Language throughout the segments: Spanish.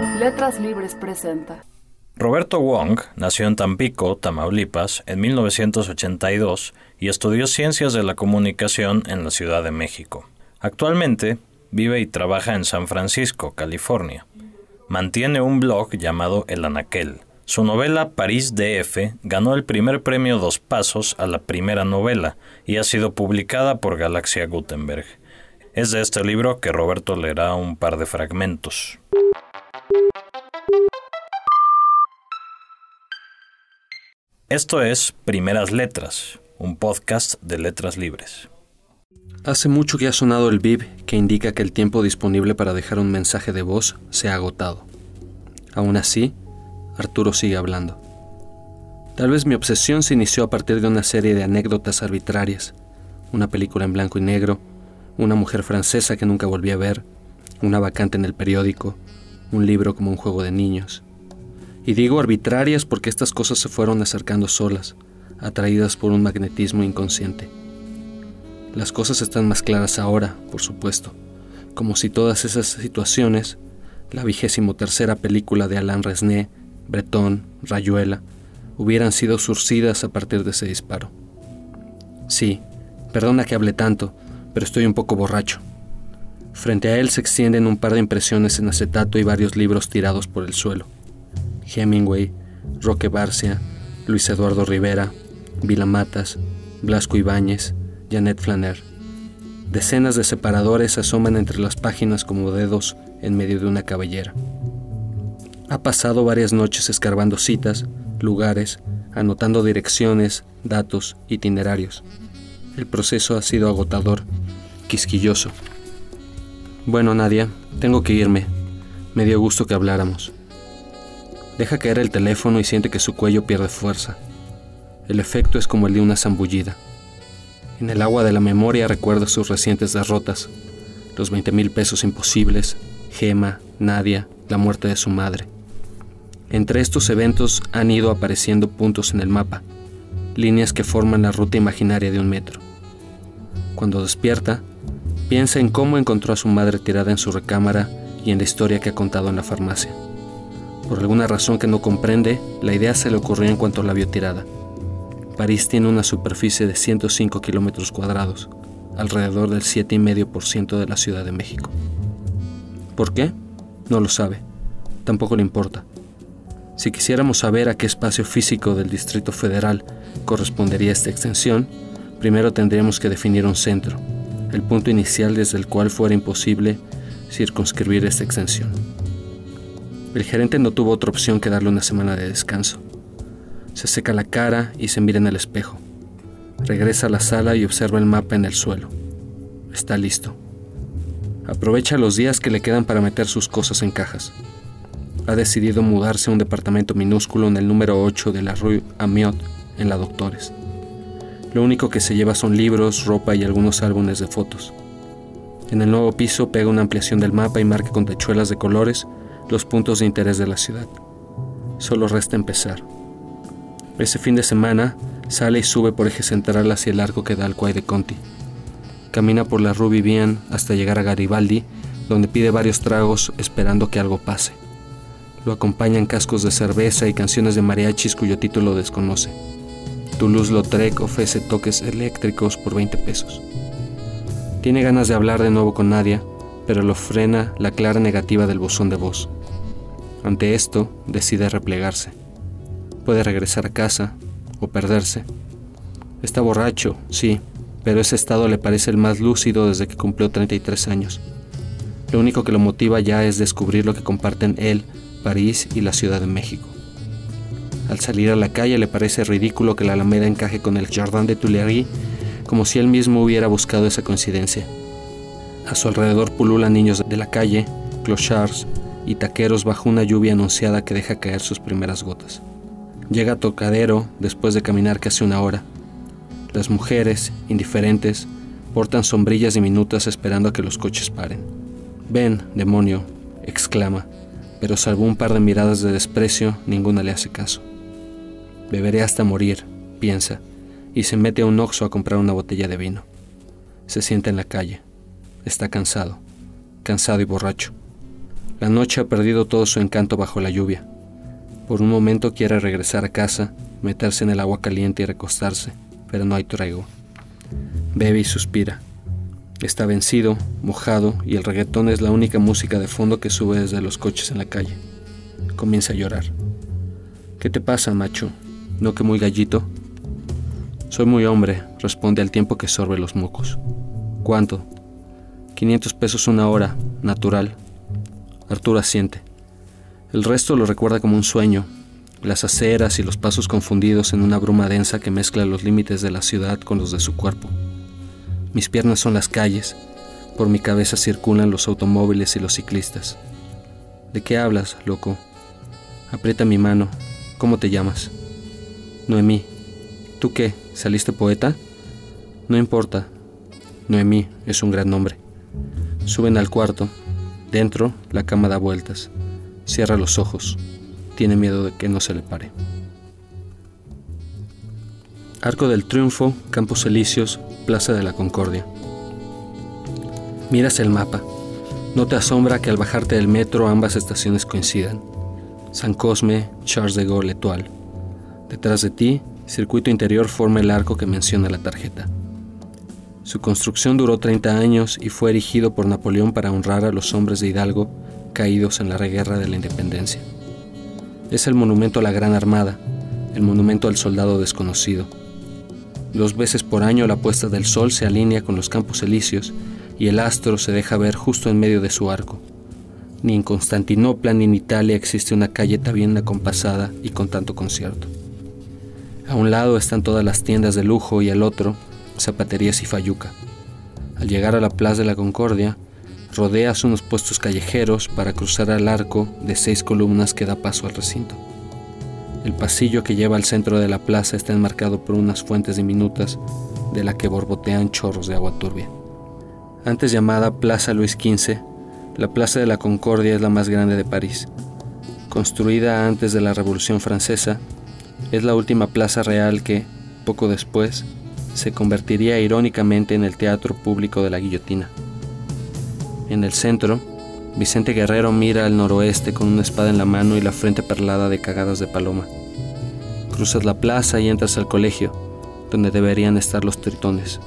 Letras Libres presenta. Roberto Wong nació en Tampico, Tamaulipas, en 1982 y estudió Ciencias de la Comunicación en la Ciudad de México. Actualmente vive y trabaja en San Francisco, California. Mantiene un blog llamado El Anaquel. Su novela París DF ganó el primer premio Dos Pasos a la primera novela y ha sido publicada por Galaxia Gutenberg. Es de este libro que Roberto leerá un par de fragmentos. Esto es Primeras Letras, un podcast de letras libres. Hace mucho que ha sonado el bip que indica que el tiempo disponible para dejar un mensaje de voz se ha agotado. Aún así, Arturo sigue hablando. Tal vez mi obsesión se inició a partir de una serie de anécdotas arbitrarias, una película en blanco y negro, una mujer francesa que nunca volví a ver, una vacante en el periódico, un libro como un juego de niños. Y digo arbitrarias porque estas cosas se fueron acercando solas, atraídas por un magnetismo inconsciente. Las cosas están más claras ahora, por supuesto, como si todas esas situaciones, la vigésimo tercera película de Alain Resnais, Breton, Rayuela, hubieran sido surcidas a partir de ese disparo. Sí, perdona que hable tanto, pero estoy un poco borracho. Frente a él se extienden un par de impresiones en acetato y varios libros tirados por el suelo. Hemingway, Roque Barcia, Luis Eduardo Rivera, Vila Matas, Blasco Ibáñez, Janet Flaner. Decenas de separadores asoman entre las páginas como dedos en medio de una cabellera. Ha pasado varias noches escarbando citas, lugares, anotando direcciones, datos, itinerarios. El proceso ha sido agotador, quisquilloso. Bueno, Nadia, tengo que irme. Me dio gusto que habláramos. Deja caer el teléfono y siente que su cuello pierde fuerza. El efecto es como el de una zambullida. En el agua de la memoria recuerda sus recientes derrotas, los 20 mil pesos imposibles, Gema, Nadia, la muerte de su madre. Entre estos eventos han ido apareciendo puntos en el mapa, líneas que forman la ruta imaginaria de un metro. Cuando despierta, piensa en cómo encontró a su madre tirada en su recámara y en la historia que ha contado en la farmacia. Por alguna razón que no comprende, la idea se le ocurrió en cuanto la vio tirada. París tiene una superficie de 105 kilómetros cuadrados, alrededor del 7,5% de la Ciudad de México. ¿Por qué? No lo sabe. Tampoco le importa. Si quisiéramos saber a qué espacio físico del Distrito Federal correspondería esta extensión, primero tendríamos que definir un centro, el punto inicial desde el cual fuera imposible circunscribir esta extensión. El gerente no tuvo otra opción que darle una semana de descanso. Se seca la cara y se mira en el espejo. Regresa a la sala y observa el mapa en el suelo. Está listo. Aprovecha los días que le quedan para meter sus cosas en cajas. Ha decidido mudarse a un departamento minúsculo en el número 8 de la Rue Amiot, en la Doctores. Lo único que se lleva son libros, ropa y algunos álbumes de fotos. En el nuevo piso pega una ampliación del mapa y marca con tachuelas de colores los puntos de interés de la ciudad. Solo resta empezar. Ese fin de semana sale y sube por eje central hacia el arco que da al Quai de Conti. Camina por la Rue Vivian hasta llegar a Garibaldi, donde pide varios tragos esperando que algo pase. Lo acompañan cascos de cerveza y canciones de mariachis cuyo título desconoce. Toulouse-Lautrec ofrece toques eléctricos por 20 pesos. Tiene ganas de hablar de nuevo con Nadia, pero lo frena la clara negativa del buzón de voz. Ante esto, decide replegarse. Puede regresar a casa o perderse. Está borracho, sí, pero ese estado le parece el más lúcido desde que cumplió 33 años. Lo único que lo motiva ya es descubrir lo que comparten él, París y la Ciudad de México. Al salir a la calle le parece ridículo que la Alameda encaje con el Jardin de Tuileries, como si él mismo hubiera buscado esa coincidencia. A su alrededor pululan niños de la calle, clochards y taqueros bajo una lluvia anunciada que deja caer sus primeras gotas. Llega a Tocadero después de caminar casi una hora. Las mujeres, indiferentes, portan sombrillas diminutas esperando a que los coches paren. Ven, demonio, exclama, pero salvo un par de miradas de desprecio, ninguna le hace caso. Beberé hasta morir, piensa, y se mete a un oxo a comprar una botella de vino. Se sienta en la calle. Está cansado, cansado y borracho. La noche ha perdido todo su encanto bajo la lluvia. Por un momento quiere regresar a casa, meterse en el agua caliente y recostarse, pero no hay tregua. Bebe y suspira. Está vencido, mojado, y el reggaetón es la única música de fondo que sube desde los coches en la calle. Comienza a llorar. ¿Qué te pasa, macho? ¿No que muy gallito? Soy muy hombre, responde al tiempo que sorbe los mocos. ¿Cuánto? 500 pesos una hora, natural, Arturo asiente. El resto lo recuerda como un sueño, las aceras y los pasos confundidos en una bruma densa que mezcla los límites de la ciudad con los de su cuerpo. Mis piernas son las calles, por mi cabeza circulan los automóviles y los ciclistas. ¿De qué hablas, loco? Aprieta mi mano. ¿Cómo te llamas? Noemí. ¿Tú qué? ¿Saliste poeta? No importa. Noemí es un gran nombre. Suben al cuarto, Dentro, la cama da vueltas. Cierra los ojos. Tiene miedo de que no se le pare. Arco del Triunfo, Campos Elíseos, Plaza de la Concordia. Miras el mapa. No te asombra que al bajarte del metro ambas estaciones coincidan. San Cosme, Charles de Gaulle, Etoile. Detrás de ti, circuito interior forma el arco que menciona la tarjeta. Su construcción duró 30 años y fue erigido por Napoleón para honrar a los hombres de Hidalgo caídos en la guerra de la independencia. Es el monumento a la Gran Armada, el monumento al soldado desconocido. Dos veces por año la puesta del sol se alinea con los campos elíseos y el astro se deja ver justo en medio de su arco. Ni en Constantinopla ni en Italia existe una calle tan bien acompasada y con tanto concierto. A un lado están todas las tiendas de lujo y al otro Zapaterías y Fayuca. Al llegar a la Plaza de la Concordia, rodeas unos puestos callejeros para cruzar al arco de seis columnas que da paso al recinto. El pasillo que lleva al centro de la plaza está enmarcado por unas fuentes diminutas de la que borbotean chorros de agua turbia. Antes llamada Plaza Luis XV, la Plaza de la Concordia es la más grande de París. Construida antes de la Revolución Francesa, es la última plaza real que, poco después, se convertiría irónicamente en el teatro público de la guillotina. En el centro, Vicente Guerrero mira al noroeste con una espada en la mano y la frente perlada de cagadas de paloma. Cruzas la plaza y entras al colegio, donde deberían estar los tritones.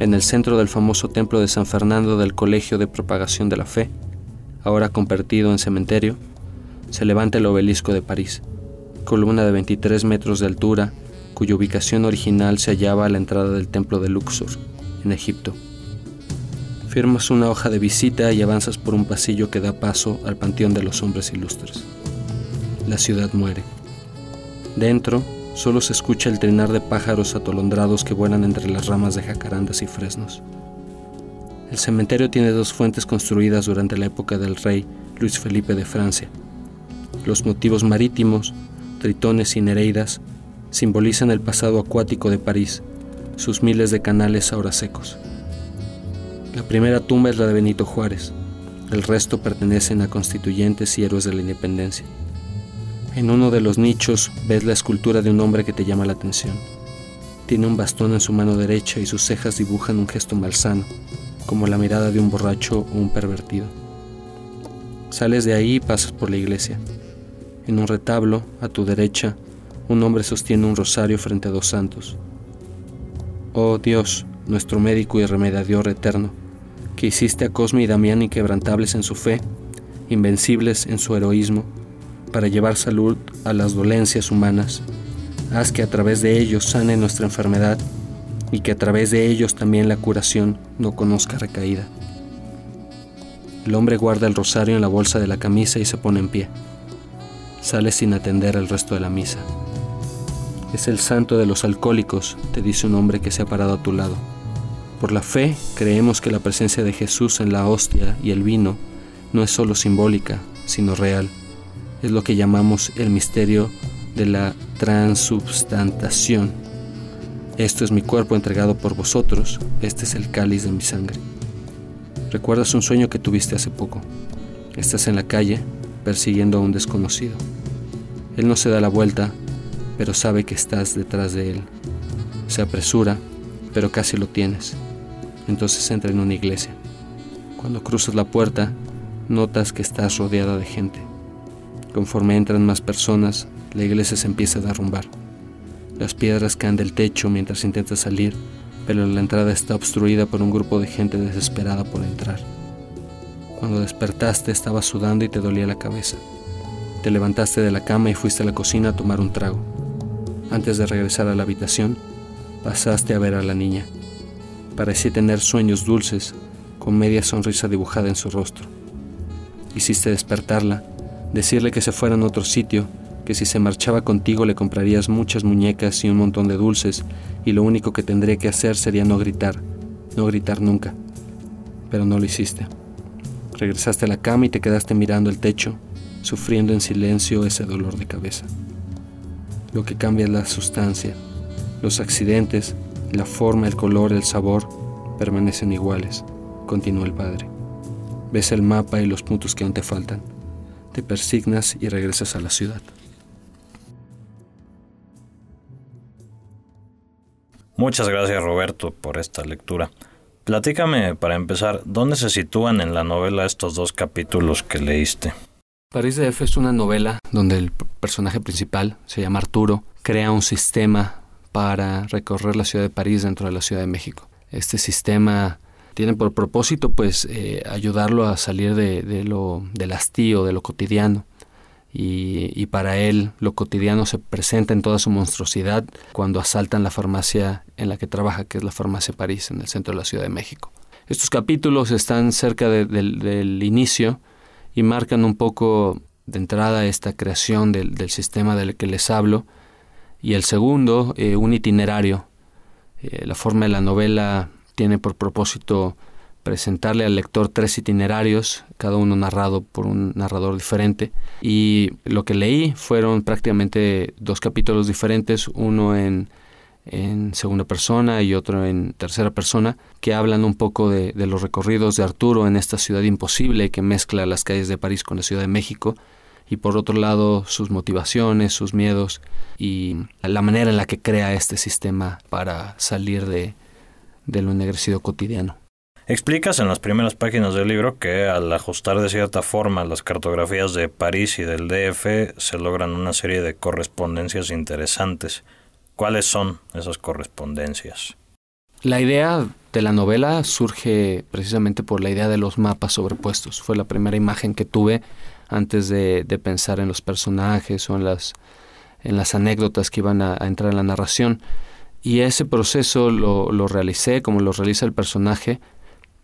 En el centro del famoso templo de San Fernando del Colegio de Propagación de la Fe, ahora convertido en cementerio, se levanta el obelisco de París, columna de 23 metros de altura cuya ubicación original se hallaba a la entrada del templo de Luxor, en Egipto. Firmas una hoja de visita y avanzas por un pasillo que da paso al panteón de los hombres ilustres. La ciudad muere. Dentro solo se escucha el trinar de pájaros atolondrados que vuelan entre las ramas de jacarandas y fresnos. El cementerio tiene dos fuentes construidas durante la época del rey Luis Felipe de Francia. Los motivos marítimos, tritones y nereidas simbolizan el pasado acuático de París, sus miles de canales ahora secos. La primera tumba es la de Benito Juárez, el resto pertenecen a constituyentes y héroes de la independencia. En uno de los nichos ves la escultura de un hombre que te llama la atención. Tiene un bastón en su mano derecha y sus cejas dibujan un gesto malsano, como la mirada de un borracho o un pervertido. Sales de ahí y pasas por la iglesia. En un retablo, a tu derecha, un hombre sostiene un rosario frente a dos santos. Oh Dios, nuestro médico y remediador eterno, que hiciste a Cosme y Damián inquebrantables en su fe, invencibles en su heroísmo, para llevar salud a las dolencias humanas, haz que a través de ellos sane nuestra enfermedad y que a través de ellos también la curación no conozca recaída. El hombre guarda el rosario en la bolsa de la camisa y se pone en pie. Sale sin atender el resto de la misa. Es el santo de los alcohólicos, te dice un hombre que se ha parado a tu lado. Por la fe creemos que la presencia de Jesús en la hostia y el vino no es solo simbólica, sino real. Es lo que llamamos el misterio de la transubstantación. Esto es mi cuerpo entregado por vosotros, este es el cáliz de mi sangre. Recuerdas un sueño que tuviste hace poco. Estás en la calle persiguiendo a un desconocido. Él no se da la vuelta pero sabe que estás detrás de él. Se apresura, pero casi lo tienes. Entonces entra en una iglesia. Cuando cruzas la puerta, notas que estás rodeada de gente. Conforme entran más personas, la iglesia se empieza a derrumbar. Las piedras caen del techo mientras intentas salir, pero la entrada está obstruida por un grupo de gente desesperada por entrar. Cuando despertaste estaba sudando y te dolía la cabeza. Te levantaste de la cama y fuiste a la cocina a tomar un trago. Antes de regresar a la habitación, pasaste a ver a la niña. Parecía tener sueños dulces, con media sonrisa dibujada en su rostro. Hiciste despertarla, decirle que se fuera a otro sitio, que si se marchaba contigo le comprarías muchas muñecas y un montón de dulces, y lo único que tendría que hacer sería no gritar, no gritar nunca. Pero no lo hiciste. Regresaste a la cama y te quedaste mirando el techo, sufriendo en silencio ese dolor de cabeza. Lo que cambia es la sustancia, los accidentes, la forma, el color, el sabor permanecen iguales, continuó el padre. Ves el mapa y los puntos que aún te faltan. Te persignas y regresas a la ciudad. Muchas gracias Roberto por esta lectura. Platícame, para empezar, ¿dónde se sitúan en la novela estos dos capítulos que leíste? París de F es una novela donde el personaje principal, se llama Arturo, crea un sistema para recorrer la ciudad de París dentro de la Ciudad de México. Este sistema tiene por propósito pues eh, ayudarlo a salir de, lo, del hastío, de lo cotidiano. Y, para él lo cotidiano se presenta en toda su monstruosidad cuando asaltan la farmacia en la que trabaja, que es la farmacia París, en el centro de la Ciudad de México. Estos capítulos están cerca del inicio y marcan un poco de entrada esta creación del, sistema del que les hablo y el segundo, eh, un itinerario. Eh, la forma de la novela tiene por propósito presentarle al lector tres itinerarios, cada uno narrado por un narrador diferente. Y lo que leí fueron prácticamente dos capítulos diferentes, uno en, segunda persona y otro en tercera persona, que hablan un poco de, de, los recorridos de Arturo en esta ciudad imposible que mezcla las calles de París con la Ciudad de México y por otro lado sus motivaciones, sus miedos y la manera en la que crea este sistema para salir de, de lo ennegrecido cotidiano. Explicas en las primeras páginas del libro que al ajustar de cierta forma las cartografías de París y del DF se logran una serie de correspondencias interesantes. ¿Cuáles son esas correspondencias? La idea de la novela surge precisamente por la idea de los mapas sobrepuestos. Fue la primera imagen que tuve antes de, pensar en los personajes o en las, en las anécdotas que iban a, entrar en la narración. Y ese proceso lo, lo, realicé como lo realiza el personaje,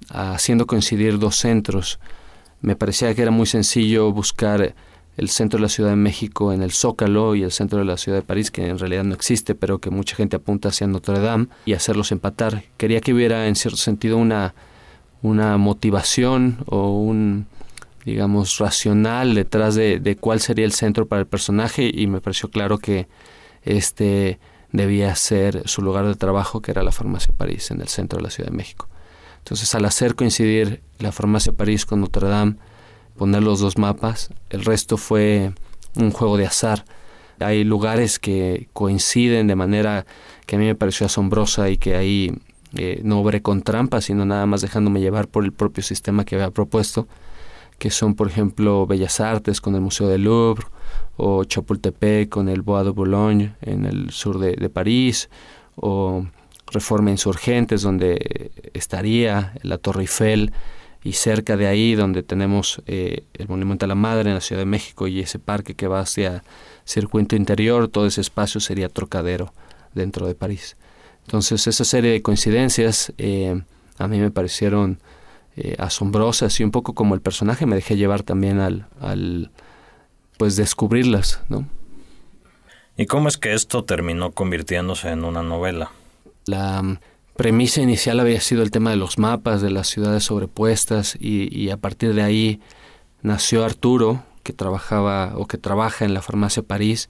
haciendo coincidir dos centros. Me parecía que era muy sencillo buscar el centro de la Ciudad de México en el Zócalo y el centro de la Ciudad de París, que en realidad no existe, pero que mucha gente apunta hacia Notre Dame, y hacerlos empatar. Quería que hubiera en cierto sentido una, una motivación o un, digamos, racional detrás de, cuál sería el centro para el personaje y me pareció claro que este debía ser su lugar de trabajo, que era la Farmacia París, en el centro de la Ciudad de México. Entonces, al hacer coincidir la Farmacia París con Notre Dame, poner los dos mapas, el resto fue un juego de azar. Hay lugares que coinciden de manera que a mí me pareció asombrosa y que ahí eh, no obré con trampas, sino nada más dejándome llevar por el propio sistema que había propuesto que son, por ejemplo, Bellas Artes con el Museo del Louvre, o Chapultepec con el Bois de Boulogne en el sur de, París, o Reforma Insurgentes, donde estaría la Torre Eiffel, y cerca de ahí donde tenemos eh, el Monumento a la Madre en la Ciudad de México y ese parque que va hacia Circuito Interior, todo ese espacio sería Trocadero dentro de París. Entonces esa serie de coincidencias eh, a mí me parecieron eh, asombrosas y un poco como el personaje me dejé llevar también al, al pues descubrirlas, ¿no? ¿Y cómo es que esto terminó convirtiéndose en una novela? La mm, premisa inicial había sido el tema de los mapas de las ciudades sobrepuestas y, a partir de ahí nació Arturo, que trabajaba o que trabaja en la farmacia París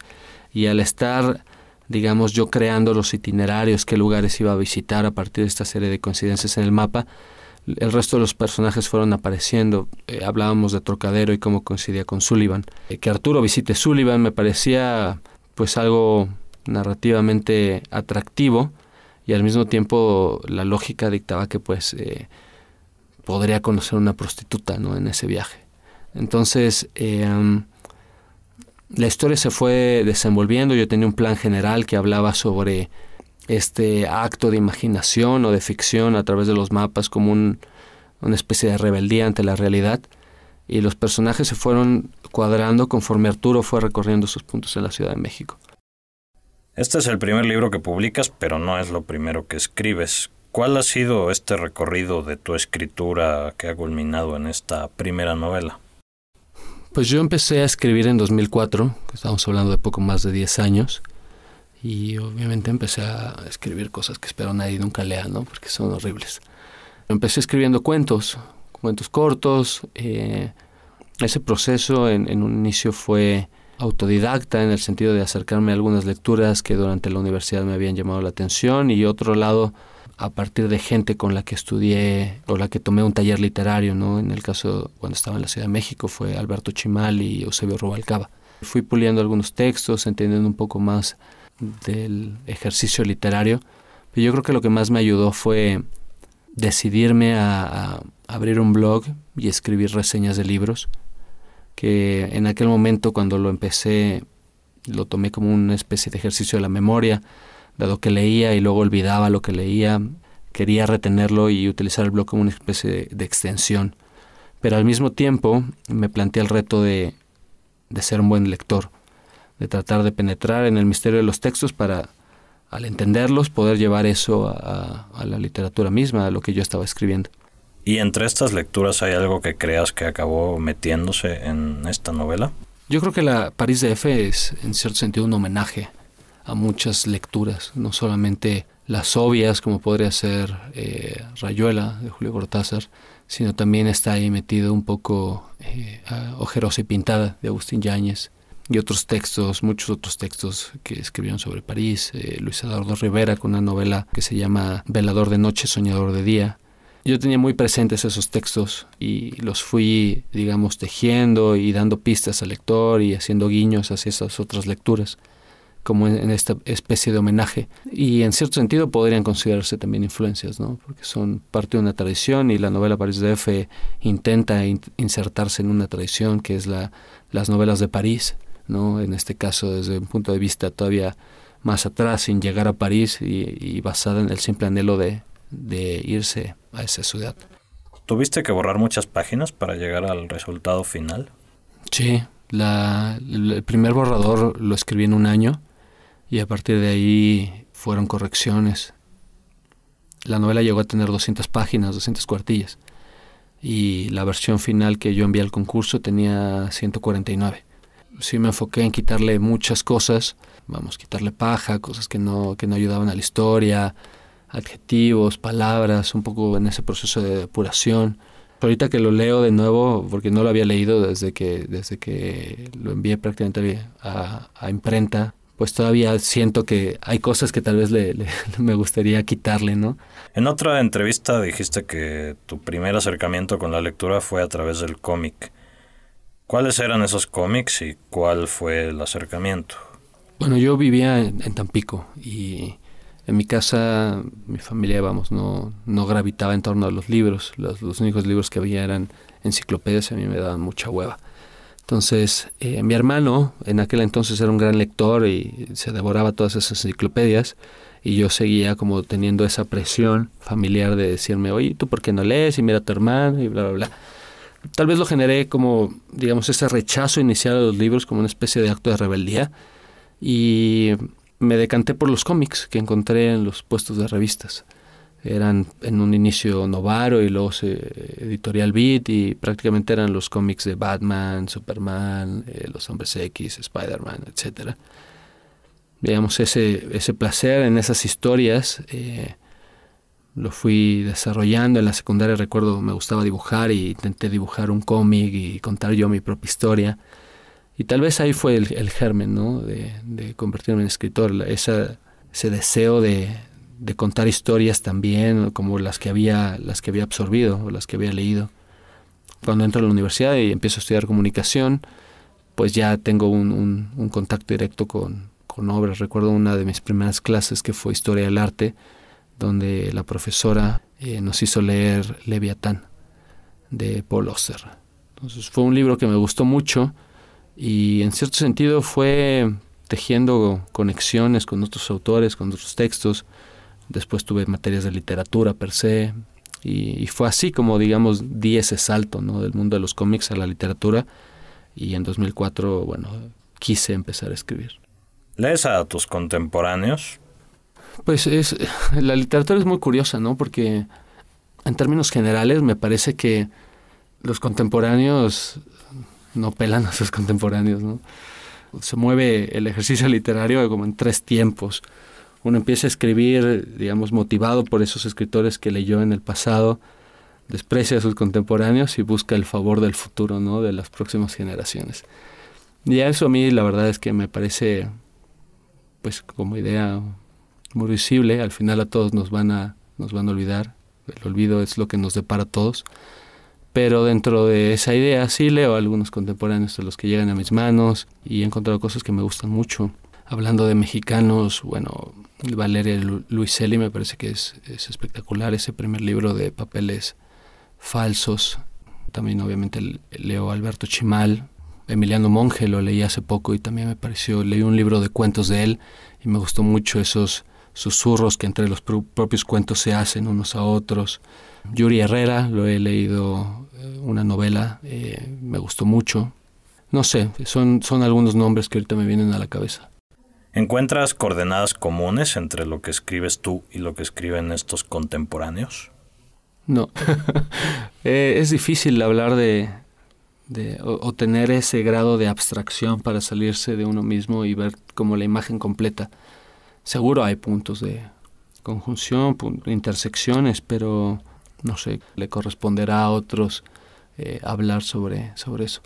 y al estar digamos yo creando los itinerarios, qué lugares iba a visitar a partir de esta serie de coincidencias en el mapa, el resto de los personajes fueron apareciendo. Eh, hablábamos de Trocadero y cómo coincidía con Sullivan. Eh, que Arturo visite Sullivan me parecía pues algo narrativamente atractivo y al mismo tiempo la lógica dictaba que pues eh, podría conocer una prostituta ¿no? en ese viaje. Entonces, em, la historia se fue desenvolviendo, yo tenía un plan general que hablaba sobre este acto de imaginación o de ficción a través de los mapas como una especie de rebeldía ante la realidad y los personajes se fueron cuadrando conforme Arturo fue recorriendo sus puntos en la Ciudad de México. Este es el primer libro que publicas, pero no es lo primero que escribes. ¿Cuál ha sido este recorrido de tu escritura que ha culminado en esta primera novela? Pues yo empecé a escribir en 2004, que estamos hablando de poco más de 10 años, y obviamente empecé a escribir cosas que espero nadie nunca lea, ¿no? Porque son horribles. Empecé escribiendo cuentos, cuentos cortos. Eh, ese proceso en, en, un inicio fue autodidacta en el sentido de acercarme a algunas lecturas que durante la universidad me habían llamado la atención y otro lado a partir de gente con la que estudié o la que tomé un taller literario, ¿no? En el caso cuando estaba en la Ciudad de México fue Alberto Chimal y Eusebio Rubalcaba. Fui puliendo algunos textos, entendiendo un poco más del ejercicio literario. Pero yo creo que lo que más me ayudó fue decidirme a, abrir un blog y escribir reseñas de libros, que en aquel momento cuando lo empecé lo tomé como una especie de ejercicio de la memoria, dado que leía y luego olvidaba lo que leía, quería retenerlo y utilizar el blog como una especie de, extensión. Pero al mismo tiempo me planteé el reto de, de ser un buen lector de tratar de penetrar en el misterio de los textos para, al entenderlos, poder llevar eso a, la literatura misma, a lo que yo estaba escribiendo. ¿Y entre estas lecturas hay algo que creas que acabó metiéndose en esta novela? Yo creo que la París de F es, en cierto sentido, un homenaje a muchas lecturas, no solamente las obvias, como podría ser eh, Rayuela de Julio Cortázar, sino también está ahí metido un poco eh, Ojerosa y Pintada de Agustín Yáñez, y otros textos, muchos otros textos que escribieron sobre París. Eh, Luis Eduardo Rivera con una novela que se llama Velador de noche, soñador de día. Yo tenía muy presentes esos textos y los fui, digamos, tejiendo y dando pistas al lector y haciendo guiños hacia esas otras lecturas, como en, esta especie de homenaje. Y en cierto sentido podrían considerarse también influencias, ¿no? porque son parte de una tradición y la novela París de F intenta insertarse en una tradición que es la, las novelas de París ¿no? En este caso, desde un punto de vista todavía más atrás, sin llegar a París y, basada en el simple anhelo de, irse a esa ciudad. ¿Tuviste que borrar muchas páginas para llegar al resultado final? Sí, el primer borrador lo escribí en un año y a partir de ahí fueron correcciones. La novela llegó a tener 200 páginas, 200 cuartillas y la versión final que yo envié al concurso tenía 149 sí me enfoqué en quitarle muchas cosas, vamos, quitarle paja, cosas que no, que no ayudaban a la historia, adjetivos, palabras, un poco en ese proceso de depuración. Ahorita que lo leo de nuevo, porque no lo había leído desde que, desde que lo envié prácticamente a, imprenta, pues todavía siento que hay cosas que tal vez le, me gustaría quitarle, ¿no? En otra entrevista dijiste que tu primer acercamiento con la lectura fue a través del cómic. ¿Cuáles eran esos cómics y cuál fue el acercamiento? Bueno, yo vivía en, Tampico y en mi casa, mi familia, vamos, no, no gravitaba en torno a los libros. Los, únicos libros que había eran enciclopedias y a mí me daban mucha hueva. Entonces, eh, mi hermano en aquel entonces era un gran lector y se devoraba todas esas enciclopedias y yo seguía como teniendo esa presión familiar de decirme, oye, ¿tú por qué no lees? Y mira a tu hermano y bla, bla, bla. Tal vez lo generé como, digamos, ese rechazo inicial a los libros como una especie de acto de rebeldía y me decanté por los cómics que encontré en los puestos de revistas. Eran en un inicio Novaro y luego Editorial Beat y prácticamente eran los cómics de Batman, Superman, eh, Los Hombres X, Spider-Man, etc. Digamos, ese, ese placer en esas historias eh, lo fui desarrollando. En la secundaria recuerdo me gustaba dibujar y intenté dibujar un cómic y contar yo mi propia historia. Y tal vez ahí fue el, germen, ¿no? De, convertirme en escritor, esa, ese deseo de, de, contar historias también, como las que había, las que había absorbido o las que había leído. Cuando entro a la universidad y empiezo a estudiar comunicación, pues ya tengo un, un, contacto directo con, con obras. Recuerdo una de mis primeras clases que fue Historia del Arte, donde la profesora eh, nos hizo leer Leviatán de Paul Auster. Entonces fue un libro que me gustó mucho y en cierto sentido fue tejiendo conexiones con otros autores, con otros textos. Después tuve materias de literatura per se y, fue así como, digamos, di ese salto ¿no? del mundo de los cómics a la literatura y en 2004, bueno, quise empezar a escribir. ¿Lees a tus contemporáneos? Pues es, la literatura es muy curiosa, ¿no? Porque en términos generales me parece que los contemporáneos no pelan a sus contemporáneos, ¿no? Se mueve el ejercicio literario como en tres tiempos. Uno empieza a escribir, digamos, motivado por esos escritores que leyó en el pasado, desprecia a sus contemporáneos y busca el favor del futuro, ¿no? De las próximas generaciones. Y a eso a mí la verdad es que me parece, pues, como idea muy visible. Al final a todos nos van a, nos van a olvidar. El olvido es lo que nos depara a todos. Pero dentro de esa idea sí leo algunos contemporáneos de los que llegan a mis manos y he encontrado cosas que me gustan mucho. Hablando de mexicanos, bueno, Valeria Luiselli me parece que es, es espectacular ese primer libro de papeles falsos. También obviamente leo Alberto Chimal, Emiliano Monge lo leí hace poco y también me pareció, leí un libro de cuentos de él y me gustó mucho esos susurros que entre los propios cuentos se hacen unos a otros. Yuri Herrera, lo he leído eh, una novela, eh, me gustó mucho. No sé, son, son algunos nombres que ahorita me vienen a la cabeza. ¿Encuentras coordenadas comunes entre lo que escribes tú y lo que escriben estos contemporáneos? No, eh, es difícil hablar de, de o, tener ese grado de abstracción para salirse de uno mismo y ver como la imagen completa. Seguro hay puntos de conjunción, intersecciones, pero no sé, le corresponderá a otros eh, hablar sobre, sobre eso.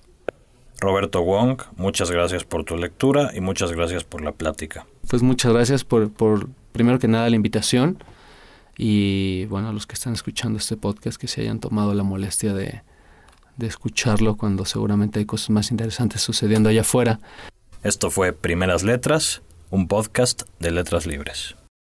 Roberto Wong, muchas gracias por tu lectura y muchas gracias por la plática. Pues muchas gracias por, por primero que nada la invitación y bueno, a los que están escuchando este podcast que se hayan tomado la molestia de, de escucharlo cuando seguramente hay cosas más interesantes sucediendo allá afuera. Esto fue Primeras Letras, un podcast de Letras Libres.